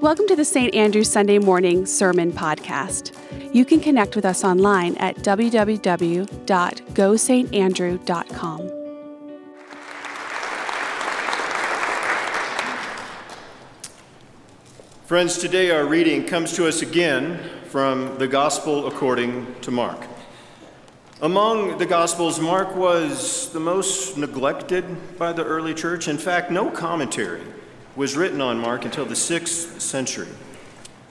Welcome to the St. Andrew Sunday Morning Sermon Podcast. You can connect with us online at www.gosaintandrew.com. Friends, today our reading comes to us again from the Gospel according to Mark. Among the Gospels, Mark was the most neglected by the early church. In fact, no commentary was written on Mark until the sixth century.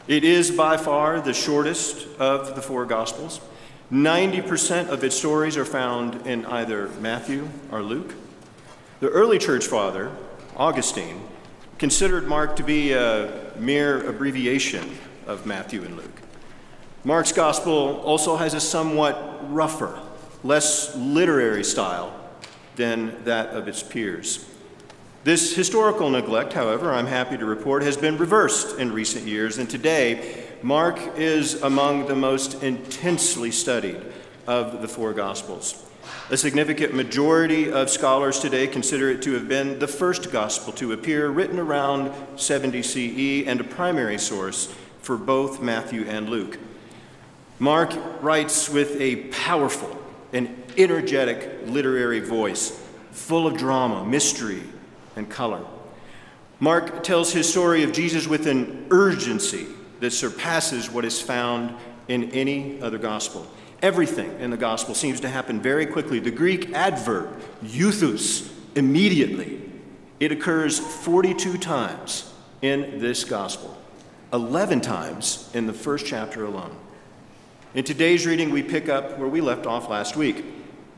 It is by far the shortest of the four Gospels. 90% of its stories are found in either Matthew or Luke. The early church father, Augustine, considered Mark to be a mere abbreviation of Matthew and Luke. Mark's gospel also has a somewhat rougher, less literary style than that of its peers. This historical neglect, however, I'm happy to report, has been reversed in recent years, and today Mark is among the most intensely studied of the four Gospels. A significant majority of scholars today consider it to have been the first Gospel to appear, written around 70 CE, and a primary source for both Matthew and Luke. Mark writes with a powerful and energetic literary voice, full of drama, mystery, and color. Mark tells his story of Jesus with an urgency that surpasses what is found in any other gospel. Everything in the gospel seems to happen very quickly. The Greek adverb, euthus, immediately, it occurs 42 times in this gospel, 11 times in the first chapter alone. In today's reading, we pick up where we left off last week.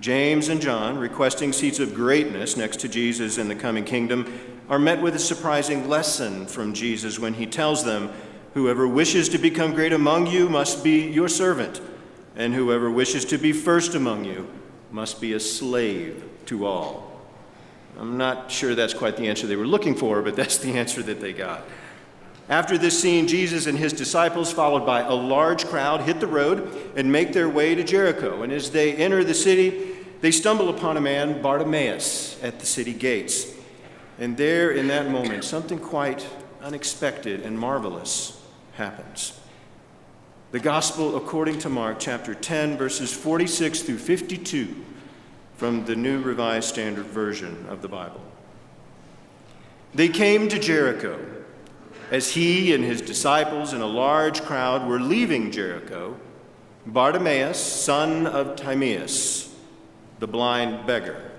James and John, requesting seats of greatness next to Jesus in the coming kingdom, are met with a surprising lesson from Jesus when he tells them, Whoever wishes to become great among you must be your servant, and whoever wishes to be first among you must be a slave to all. I'm not sure that's quite the answer they were looking for, but that's the answer that they got. After this scene, Jesus and his disciples, followed by a large crowd, hit the road and make their way to Jericho. And as they enter the city, they stumble upon a man, Bartimaeus, at the city gates. And there, in that moment, something quite unexpected and marvelous happens. The Gospel according to Mark, chapter 10, verses 46 through 52, from the New Revised Standard Version of the Bible. They came to Jericho. As he and his disciples and a large crowd were leaving Jericho, Bartimaeus, son of Timaeus, the blind beggar,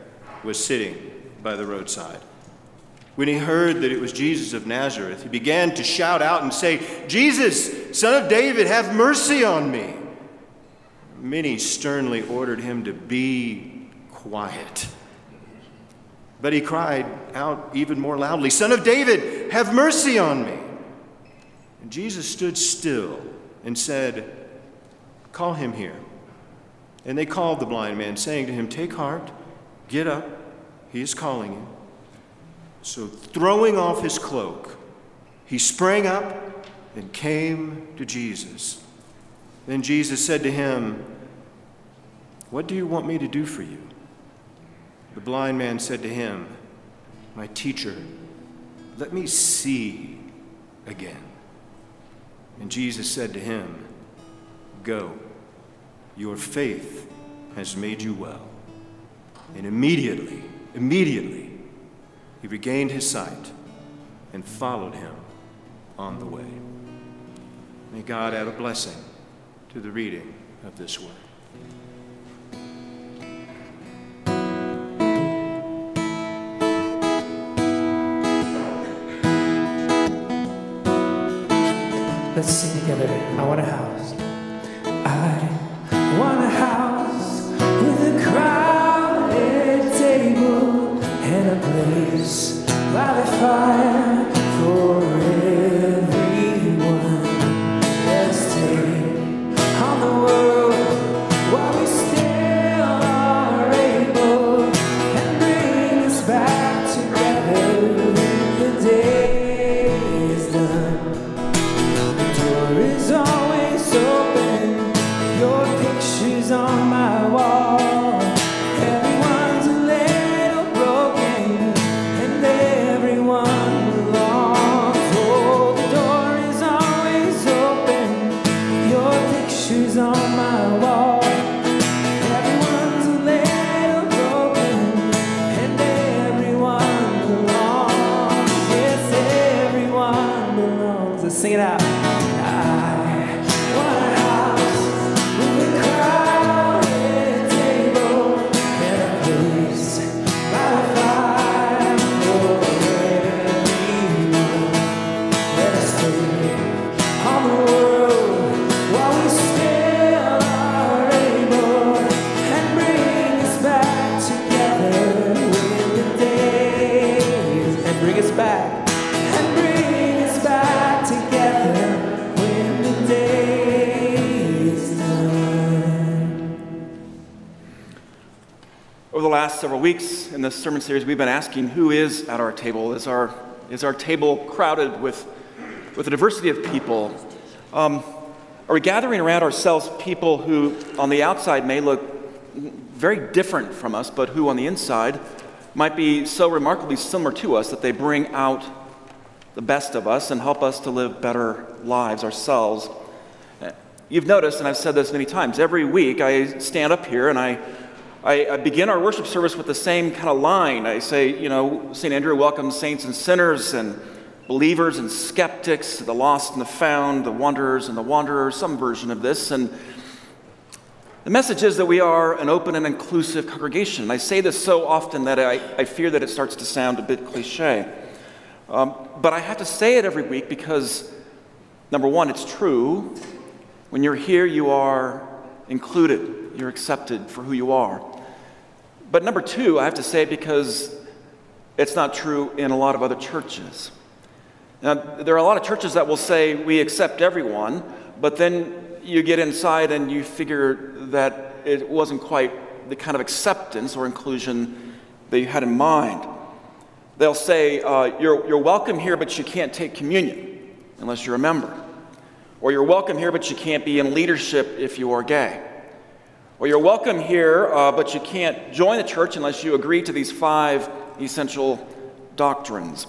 was sitting by the roadside. When he heard that it was Jesus of Nazareth, he began to shout out and say, Jesus, son of David, have mercy on me. Many sternly ordered him to be quiet. But he cried out even more loudly, Son of David, have mercy on me. And Jesus stood still and said, Call him here. And they called the blind man, saying to him, Take heart, get up, he is calling you. So, throwing off his cloak, he sprang up and came to Jesus. Then Jesus said to him, What do you want me to do for you? The blind man said to him, My teacher, let me see again. And Jesus said to him, Go, your faith has made you well. And immediately, immediately, he regained his sight and followed him on the way. May God add a blessing to the reading of this word. Let's sing together. I want a house. Sermon series, we've been asking who is at our table? Is our, is our table crowded with, with a diversity of people? Um, are we gathering around ourselves people who, on the outside, may look very different from us, but who, on the inside, might be so remarkably similar to us that they bring out the best of us and help us to live better lives ourselves? You've noticed, and I've said this many times, every week I stand up here and I, I, I begin our worship service with the same kind of line. I say, you know, St. Andrew welcomes saints and sinners and believers and skeptics, the lost and the found, the wanderers and the wanderers, some version of this. And the message is that we are an open and inclusive congregation. I say this so often that I, I fear that it starts to sound a bit cliche. Um, but I have to say it every week because, number one, it's true. When you're here, you are included, you're accepted for who you are. But number two, I have to say because it's not true in a lot of other churches. Now, there are a lot of churches that will say we accept everyone, but then you get inside and you figure that it wasn't quite the kind of acceptance or inclusion that you had in mind. They'll say, uh, you're, you're welcome here, but you can't take communion unless you're a member. Or you're welcome here, but you can't be in leadership if you are gay. Or you're welcome here, uh, but you can't join the church unless you agree to these five essential doctrines.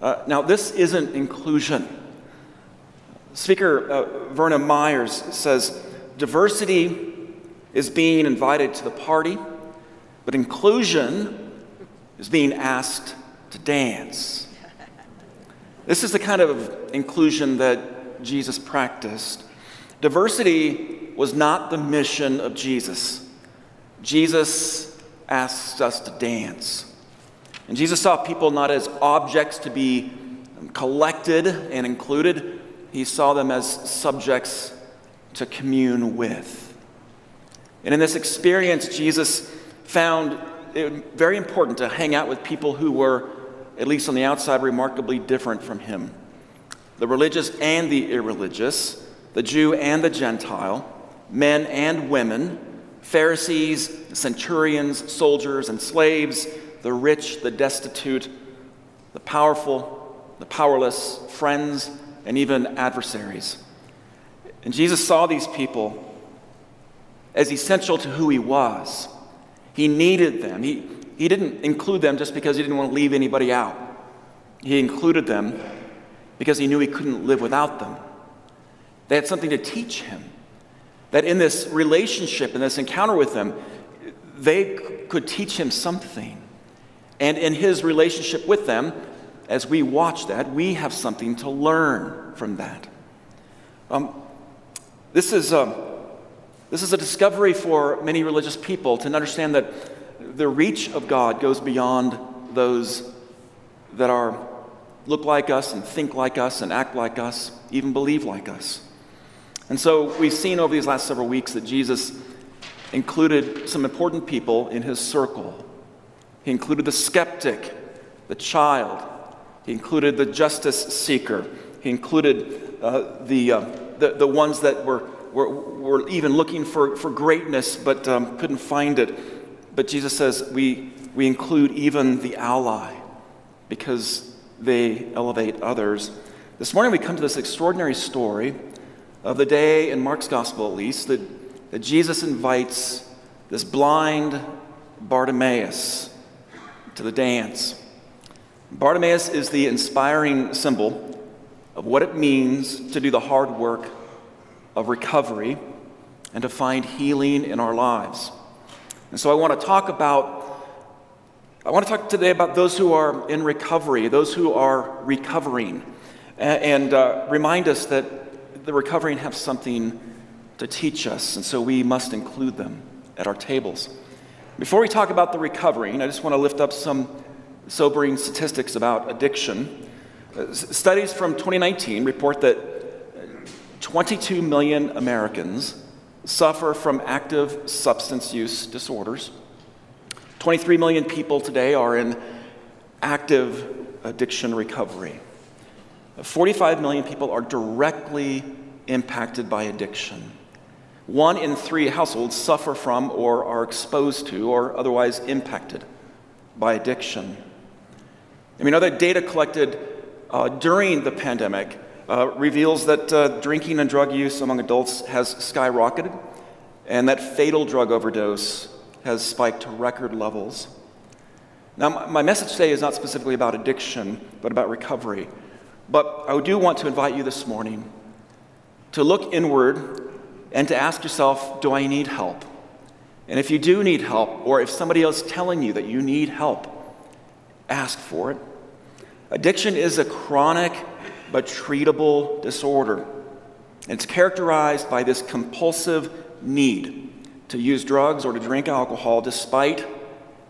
Uh, now, this isn't inclusion. Speaker uh, Verna Myers says diversity is being invited to the party, but inclusion is being asked to dance. This is the kind of inclusion that Jesus practiced. Diversity was not the mission of Jesus. Jesus asked us to dance. And Jesus saw people not as objects to be collected and included, he saw them as subjects to commune with. And in this experience, Jesus found it very important to hang out with people who were, at least on the outside, remarkably different from him the religious and the irreligious, the Jew and the Gentile, men and women, Pharisees, centurions, soldiers, and slaves, the rich, the destitute, the powerful, the powerless, friends, and even adversaries. And Jesus saw these people as essential to who he was. He needed them. He, he didn't include them just because he didn't want to leave anybody out. He included them because he knew he couldn't live without them. They had something to teach him. That in this relationship, in this encounter with them, they could teach him something. And in his relationship with them, as we watch that, we have something to learn from that. Um, this, is, um, this is a discovery for many religious people to understand that the reach of God goes beyond those that are look like us and think like us and act like us, even believe like us. And so we've seen over these last several weeks that Jesus included some important people in his circle. He included the skeptic, the child, he included the justice seeker, he included uh, the, uh, the, the ones that were, were, were even looking for, for greatness but um, couldn't find it. But Jesus says we, we include even the ally because they elevate others. This morning we come to this extraordinary story of the day, in Mark's gospel at least, that, that Jesus invites this blind Bartimaeus to the dance. Bartimaeus is the inspiring symbol of what it means to do the hard work of recovery and to find healing in our lives. And so I want to talk about I want to talk today about those who are in recovery, those who are recovering. and uh, remind us that the recovering have something to teach us, and so we must include them at our tables. Before we talk about the recovering, I just want to lift up some sobering statistics about addiction. Uh, studies from 2019 report that 22 million Americans suffer from active substance use disorders. 23 million people today are in active addiction recovery. 45 million people are directly impacted by addiction. One in three households suffer from or are exposed to or otherwise impacted by addiction. I mean, other data collected uh, during the pandemic uh, reveals that uh, drinking and drug use among adults has skyrocketed and that fatal drug overdose has spiked to record levels. Now, my message today is not specifically about addiction, but about recovery. But I do want to invite you this morning to look inward and to ask yourself, do I need help? And if you do need help, or if somebody else is telling you that you need help, ask for it. Addiction is a chronic but treatable disorder. It's characterized by this compulsive need to use drugs or to drink alcohol despite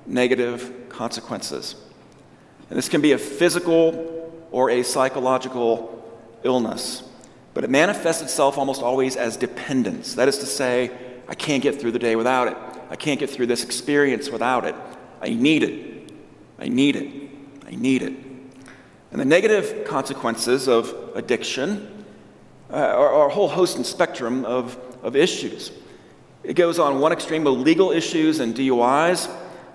negative consequences. And this can be a physical or a psychological illness, but it manifests itself almost always as dependence. That is to say, I can't get through the day without it. I can't get through this experience without it. I need it. I need it. I need it. And the negative consequences of addiction uh, are, a whole host and spectrum of, of issues. It goes on one extreme with legal issues and DUIs,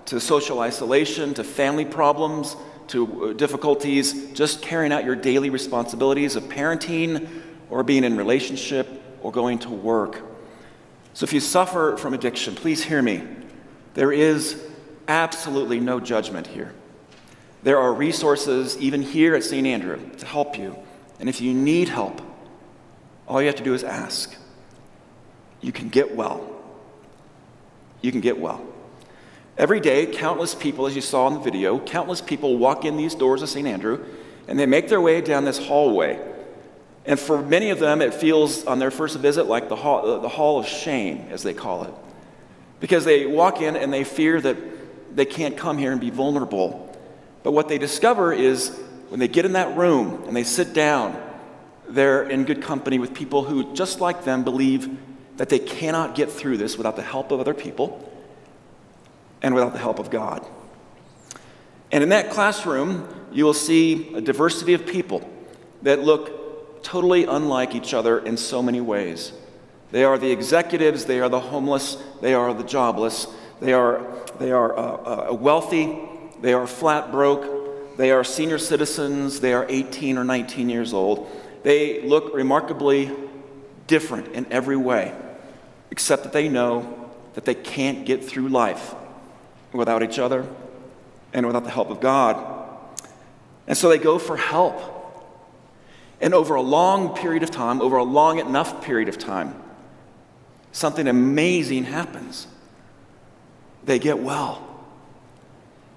to social isolation, to family problems, to uh, difficulties just carrying out your daily responsibilities of parenting or being in relationship or going to work. So if you suffer from addiction, please hear me. There is absolutely no judgment here. There are resources, even here at St. Andrew, to help you. And if you need help, all you have to do is ask. You can get well. You can get well. Every day, countless people, as you saw in the video, countless people walk in these doors of St. Andrew and they make their way down this hallway. And for many of them, it feels on their first visit like the hall, uh, the hall of shame, as they call it. Because they walk in and they fear that they can't come here and be vulnerable but what they discover is when they get in that room and they sit down, they're in good company with people who, just like them, believe that they cannot get through this without the help of other people and without the help of God. And in that classroom, you will see a diversity of people that look totally unlike each other in so many ways. They are the executives, they are the homeless, they are the jobless, they are, they are uh, uh, wealthy, they are flat broke. They are senior citizens. They are 18 or 19 years old. They look remarkably different in every way, except that they know that they can't get through life without each other and without the help of God. And so they go for help. And over a long period of time, over a long enough period of time, something amazing happens. They get well.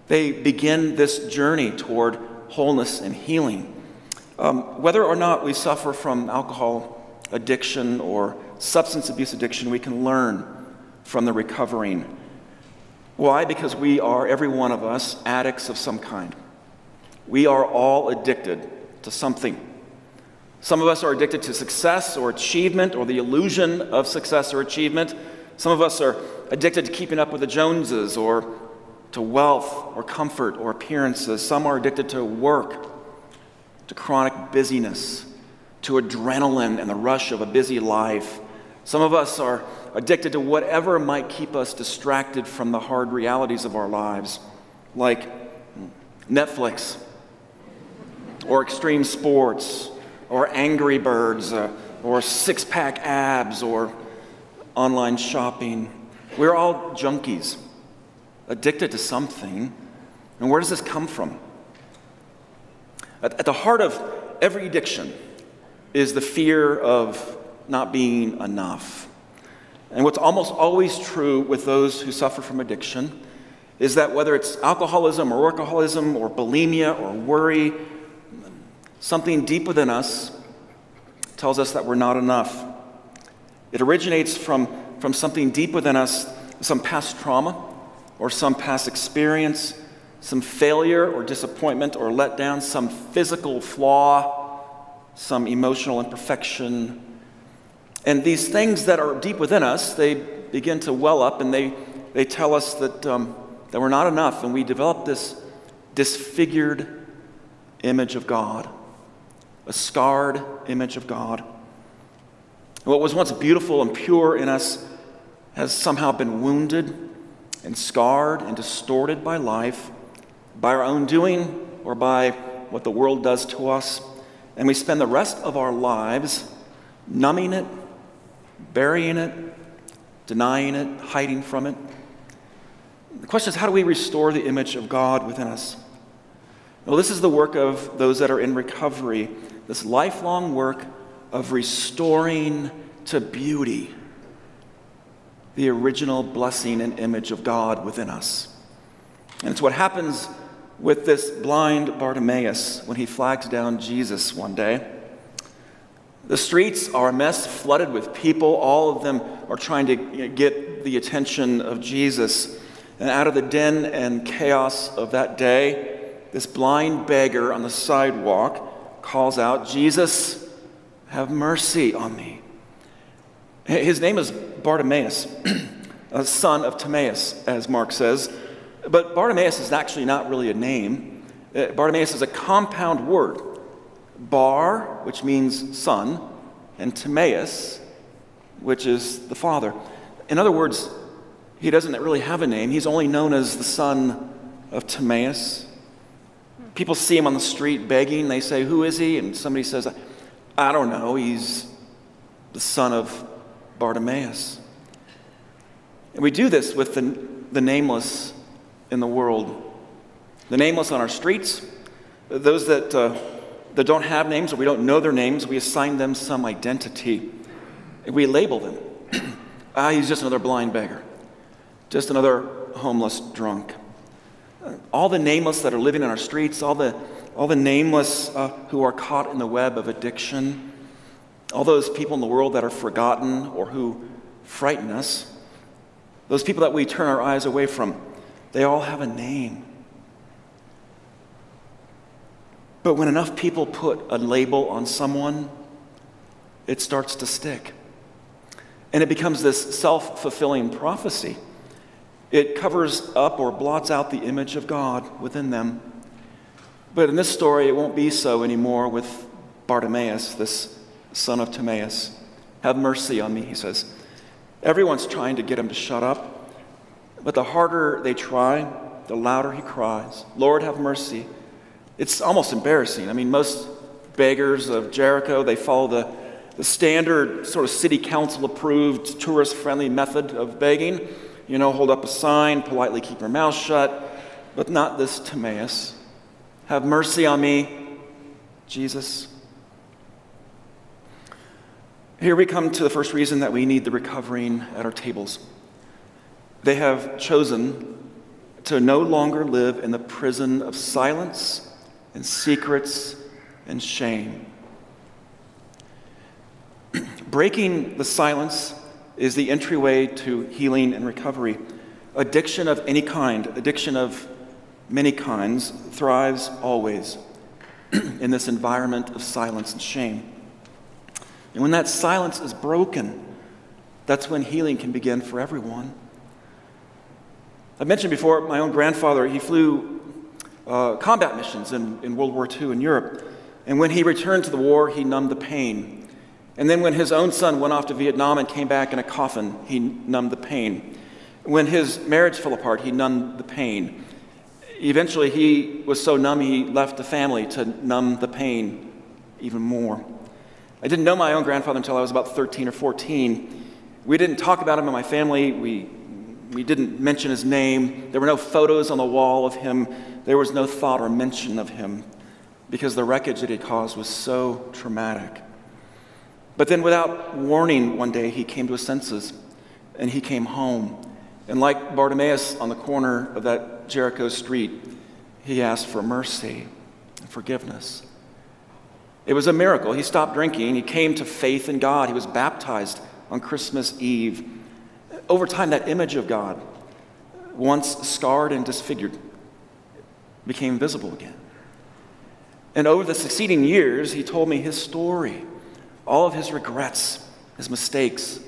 They begin this journey toward wholeness and healing. Um, whether or not we suffer from alcohol addiction or substance abuse addiction, we can learn from the recovering. Why? Because we are, every one of us, addicts of some kind. We are all addicted to something. Some of us are addicted to success or achievement or the illusion of success or achievement. Some of us are addicted to keeping up with the Joneses or to wealth or comfort or appearances. Some are addicted to work, to chronic busyness, to adrenaline and the rush of a busy life. Some of us are addicted to whatever might keep us distracted from the hard realities of our lives, like Netflix, or extreme sports, or Angry Birds, uh, or six pack abs, or online shopping. We're all junkies addicted to something. And where does this come from? At, at the heart of every addiction is the fear of not being enough. And what's almost always true with those who suffer from addiction is that whether it's alcoholism or workaholism or bulimia or worry, Something deep within us tells us that we're not enough. It originates from, from something deep within us, some past trauma or some past experience, some failure or disappointment or letdown, some physical flaw, some emotional imperfection. And these things that are deep within us, they begin to well up and they, they tell us that, um, that we're not enough, and we develop this disfigured image of God a scarred image of God. What was once beautiful and pure in us has somehow been wounded and scarred and distorted by life, by our own doing, or by what the world does to us. And we spend the rest of our lives numbing it, burying it, denying it, hiding from it. The question is how do we restore the image of God within us? Well, this is the work of those that are in recovery this lifelong work of restoring to beauty the original blessing and image of God within us. And it's what happens with this blind Bartimaeus when he flags down Jesus one day. The streets are a mess, flooded with people. All of them are trying to get the attention of Jesus. And out of the din and chaos of that day, this blind beggar on the sidewalk calls out, Jesus, have mercy on me. His name is Bartimaeus, a son of Timaeus, as Mark says. But Bartimaeus is actually not really a name. Uh, Bartimaeus is a compound word. Bar, which means son, and Timaeus, which is the father. In other words, he doesn't really have a name. He's only known as the son of Timaeus. People see him on the street begging. They say, Who is he? And somebody says, I don't know. He's the son of Bartimaeus. And we do this with the, the nameless in the world. The nameless on our streets, those that, uh, that don't have names or we don't know their names, we assign them some identity. We label them. ah, he's just another blind beggar, just another homeless drunk all the nameless that are living in our streets, all the, all the nameless uh, who are caught in the web of addiction, all those people in the world that are forgotten or who frighten us, those people that we turn our eyes away from, they all have a name. But when enough people put a label on someone, it starts to stick. And it becomes this self fulfilling prophecy. It covers up or blots out the image of God within them. But in this story, it won't be so anymore with Bartimaeus, this son of Timaeus. Have mercy on me, he says. Everyone's trying to get him to shut up, but the harder they try, the louder he cries, Lord, have mercy. It's almost embarrassing. I mean, most beggars of Jericho, they follow the, the standard sort of city council approved, tourist friendly method of begging you know, hold up a sign, politely keep your mouth shut, but not this Timaeus. Have mercy on me, Jesus. Here we come to the first reason that we need the recovering at our tables. They have chosen to no longer live in the prison of silence and secrets and shame. Breaking the silence is the entryway to healing and recovery. Addiction of any kind, addiction of many kinds, thrives always in this environment of silence and shame. And when that silence is broken, that's when healing can begin for everyone. I mentioned before, my own grandfather, he flew uh, combat missions in, in World War II in Europe. And when he returned to the war, he numbed the pain and then when his own son went off to Vietnam and came back in a coffin, he numbed the pain. When his marriage fell apart, he numbed the pain. Eventually, he was so numb, he left the family to numb the pain even more. I didn't know my own grandfather until I was about 13 or 14. We didn't talk about him in my family. We, we didn't mention his name. There were no photos on the wall of him. There was no thought or mention of him because the wreckage that he caused was so traumatic. But then, without warning, one day he came to his senses and he came home. And like Bartimaeus on the corner of that Jericho street, he asked for mercy and forgiveness. It was a miracle. He stopped drinking. He came to faith in God. He was baptized on Christmas Eve. Over time, that image of God, once scarred and disfigured, became visible again. And over the succeeding years, he told me his story, all of his regrets, his mistakes,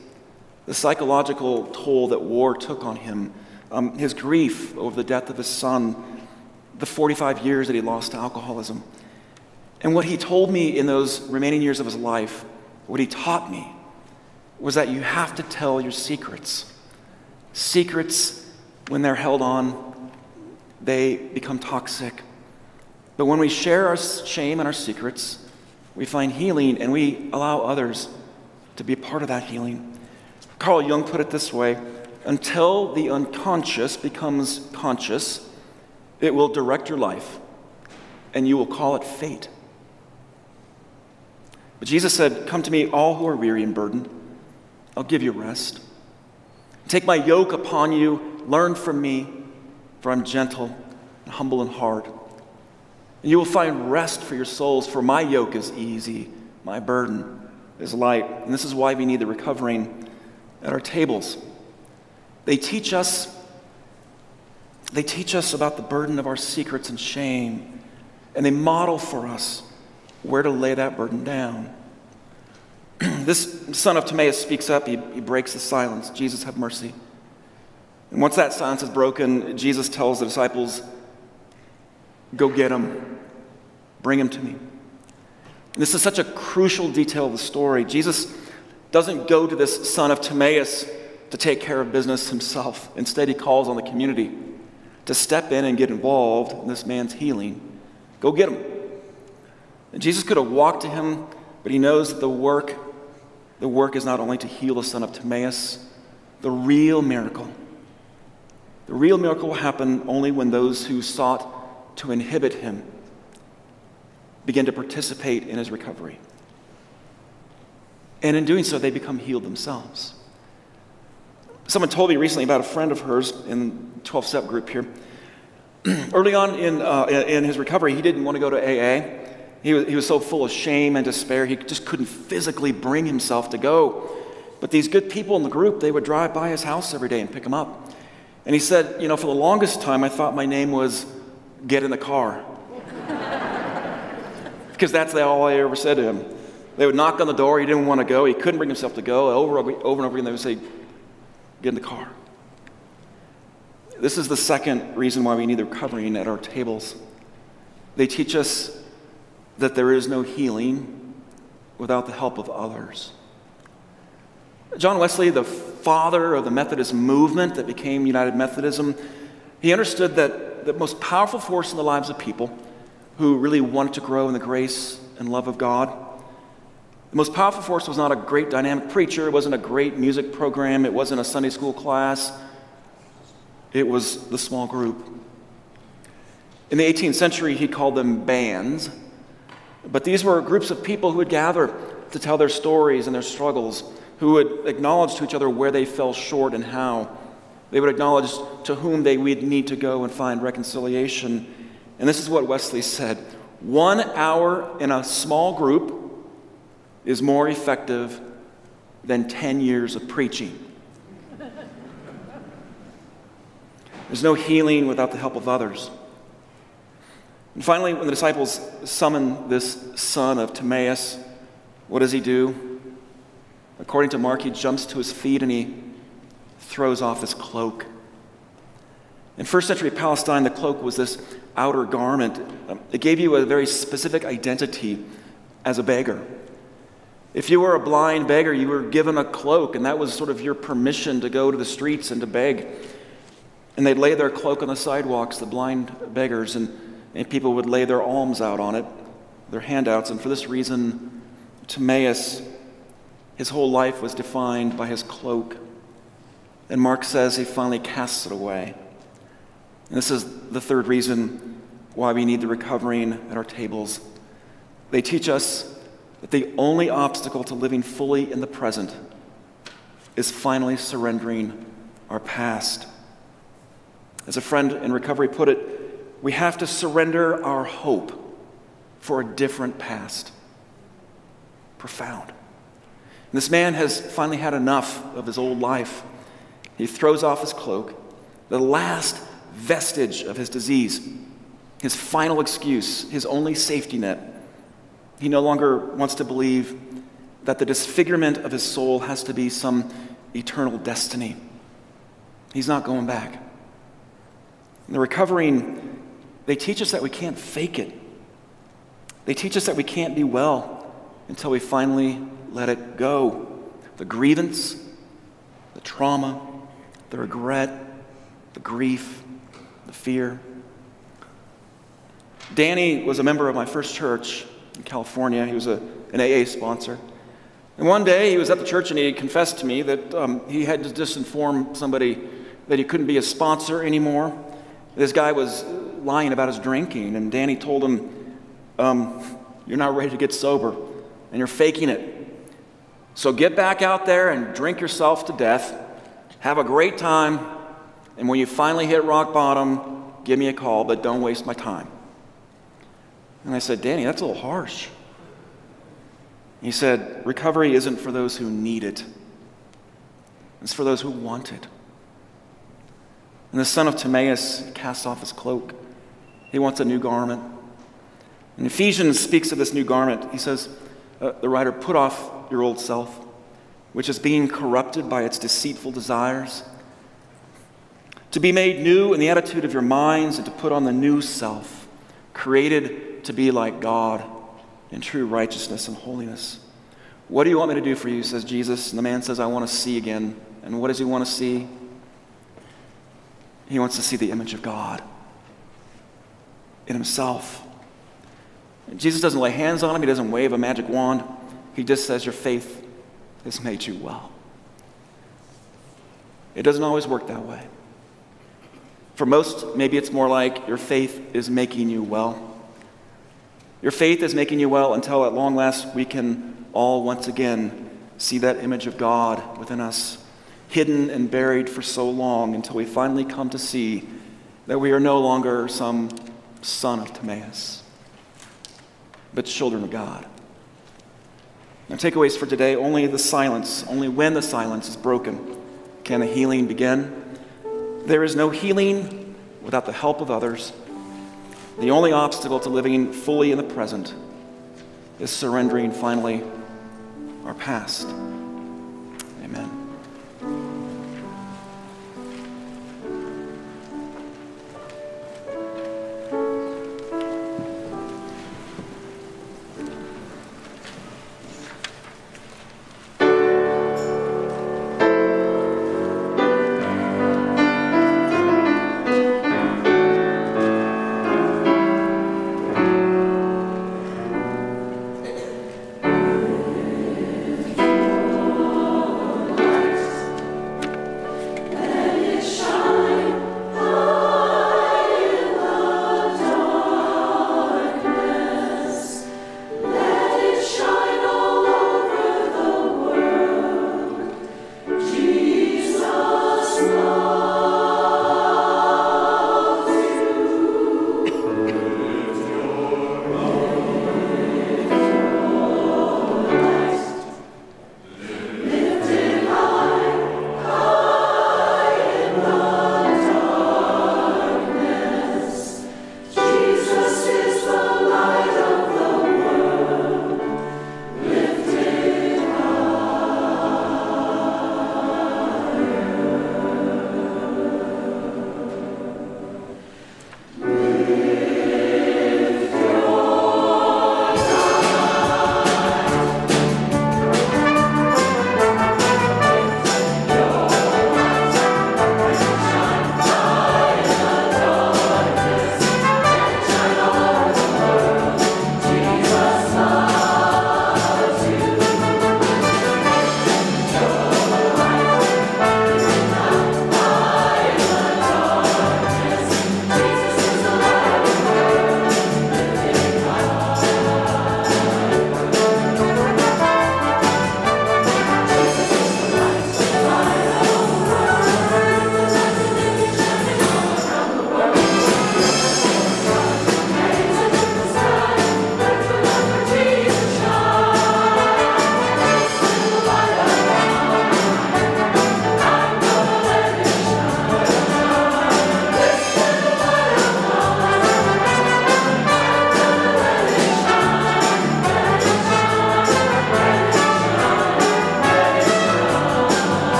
the psychological toll that war took on him, um, his grief over the death of his son, the 45 years that he lost to alcoholism. And what he told me in those remaining years of his life, what he taught me, was that you have to tell your secrets. Secrets, when they're held on, they become toxic. But when we share our shame and our secrets, we find healing and we allow others to be a part of that healing. Carl Jung put it this way until the unconscious becomes conscious, it will direct your life, and you will call it fate. But Jesus said, Come to me, all who are weary and burdened. I'll give you rest. Take my yoke upon you, learn from me, for I'm gentle and humble in heart. And you will find rest for your souls, for my yoke is easy, my burden is light. And this is why we need the recovering at our tables. They teach us they teach us about the burden of our secrets and shame, and they model for us where to lay that burden down. this son of Timaeus speaks up, he, he breaks the silence. Jesus, have mercy. And once that silence is broken, Jesus tells the disciples, Go get him, bring him to me. And this is such a crucial detail of the story. Jesus doesn't go to this son of Timaeus to take care of business himself. Instead, he calls on the community to step in and get involved in this man's healing. Go get him. And Jesus could have walked to him, but he knows that the work, the work is not only to heal the son of Timaeus, the real miracle. The real miracle will happen only when those who sought to inhibit him begin to participate in his recovery. And in doing so, they become healed themselves. Someone told me recently about a friend of hers in 12 step group here. Early on in, uh, in his recovery, he didn't want to go to AA. He was, he was so full of shame and despair, he just couldn't physically bring himself to go. But these good people in the group, they would drive by his house every day and pick him up. And he said, You know, for the longest time, I thought my name was Get in the Car. because that's all I ever said to him. They would knock on the door, he didn't want to go, he couldn't bring himself to go. Over, over and over again, they would say, Get in the car. This is the second reason why we need the recovering at our tables. They teach us that there is no healing without the help of others. John Wesley, the father of the Methodist movement that became United Methodism, he understood that the most powerful force in the lives of people who really wanted to grow in the grace and love of God the most powerful force was not a great dynamic preacher, it wasn't a great music program, it wasn't a Sunday school class, it was the small group. In the 18th century, he called them bands, but these were groups of people who would gather to tell their stories and their struggles, who would acknowledge to each other where they fell short and how. They would acknowledge to whom they would need to go and find reconciliation. And this is what Wesley said one hour in a small group is more effective than 10 years of preaching. There's no healing without the help of others. And finally, when the disciples summon this son of Timaeus, what does he do? According to Mark, he jumps to his feet and he throws off his cloak. In first century Palestine, the cloak was this outer garment. Um, it gave you a very specific identity as a beggar. If you were a blind beggar, you were given a cloak, and that was sort of your permission to go to the streets and to beg. And they'd lay their cloak on the sidewalks, the blind beggars, and, and people would lay their alms out on it, their handouts. And for this reason, Timaeus, his whole life was defined by his cloak. And Mark says he finally casts it away. And this is the third reason why we need the recovering at our tables. They teach us that the only obstacle to living fully in the present is finally surrendering our past. As a friend in recovery put it, we have to surrender our hope for a different past. profound. This man has finally had enough of his old life. He throws off his cloak, the last vestige of his disease, his final excuse, his only safety net. He no longer wants to believe that the disfigurement of his soul has to be some eternal destiny. He's not going back. And the recovering, they teach us that we can't fake it. They teach us that we can't be well until we finally let it go. The grievance, the trauma, the regret, the grief, the fear. Danny was a member of my first church in California. He was a, an AA sponsor. And one day he was at the church and he confessed to me that um, he had to disinform somebody that he couldn't be a sponsor anymore. This guy was lying about his drinking, and Danny told him, um, You're not ready to get sober, and you're faking it. So get back out there and drink yourself to death. Have a great time, and when you finally hit rock bottom, give me a call, but don't waste my time. And I said, Danny, that's a little harsh. He said, Recovery isn't for those who need it, it's for those who want it. And the son of Timaeus casts off his cloak. He wants a new garment. And Ephesians speaks of this new garment. He says, uh, the writer, put off your old self, which is being corrupted by its deceitful desires, to be made new in the attitude of your minds, and to put on the new self, created to be like God in true righteousness and holiness. What do you want me to do for you? says Jesus. And the man says, I want to see again. And what does he want to see? He wants to see the image of God in himself. And Jesus doesn't lay hands on him, he doesn't wave a magic wand. He just says, Your faith has made you well. It doesn't always work that way. For most, maybe it's more like your faith is making you well. Your faith is making you well until at long last we can all once again see that image of God within us hidden and buried for so long until we finally come to see that we are no longer some son of Timaeus, but children of God. Now, takeaways for today only the silence, only when the silence is broken can the healing begin. There is no healing without the help of others. The only obstacle to living fully in the present is surrendering finally our past.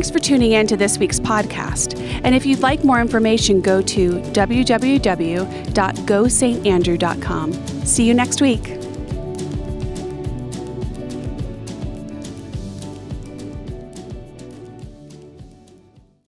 Thanks for tuning in to this week's podcast. And if you'd like more information, go to www.gosaintandrew.com. See you next week.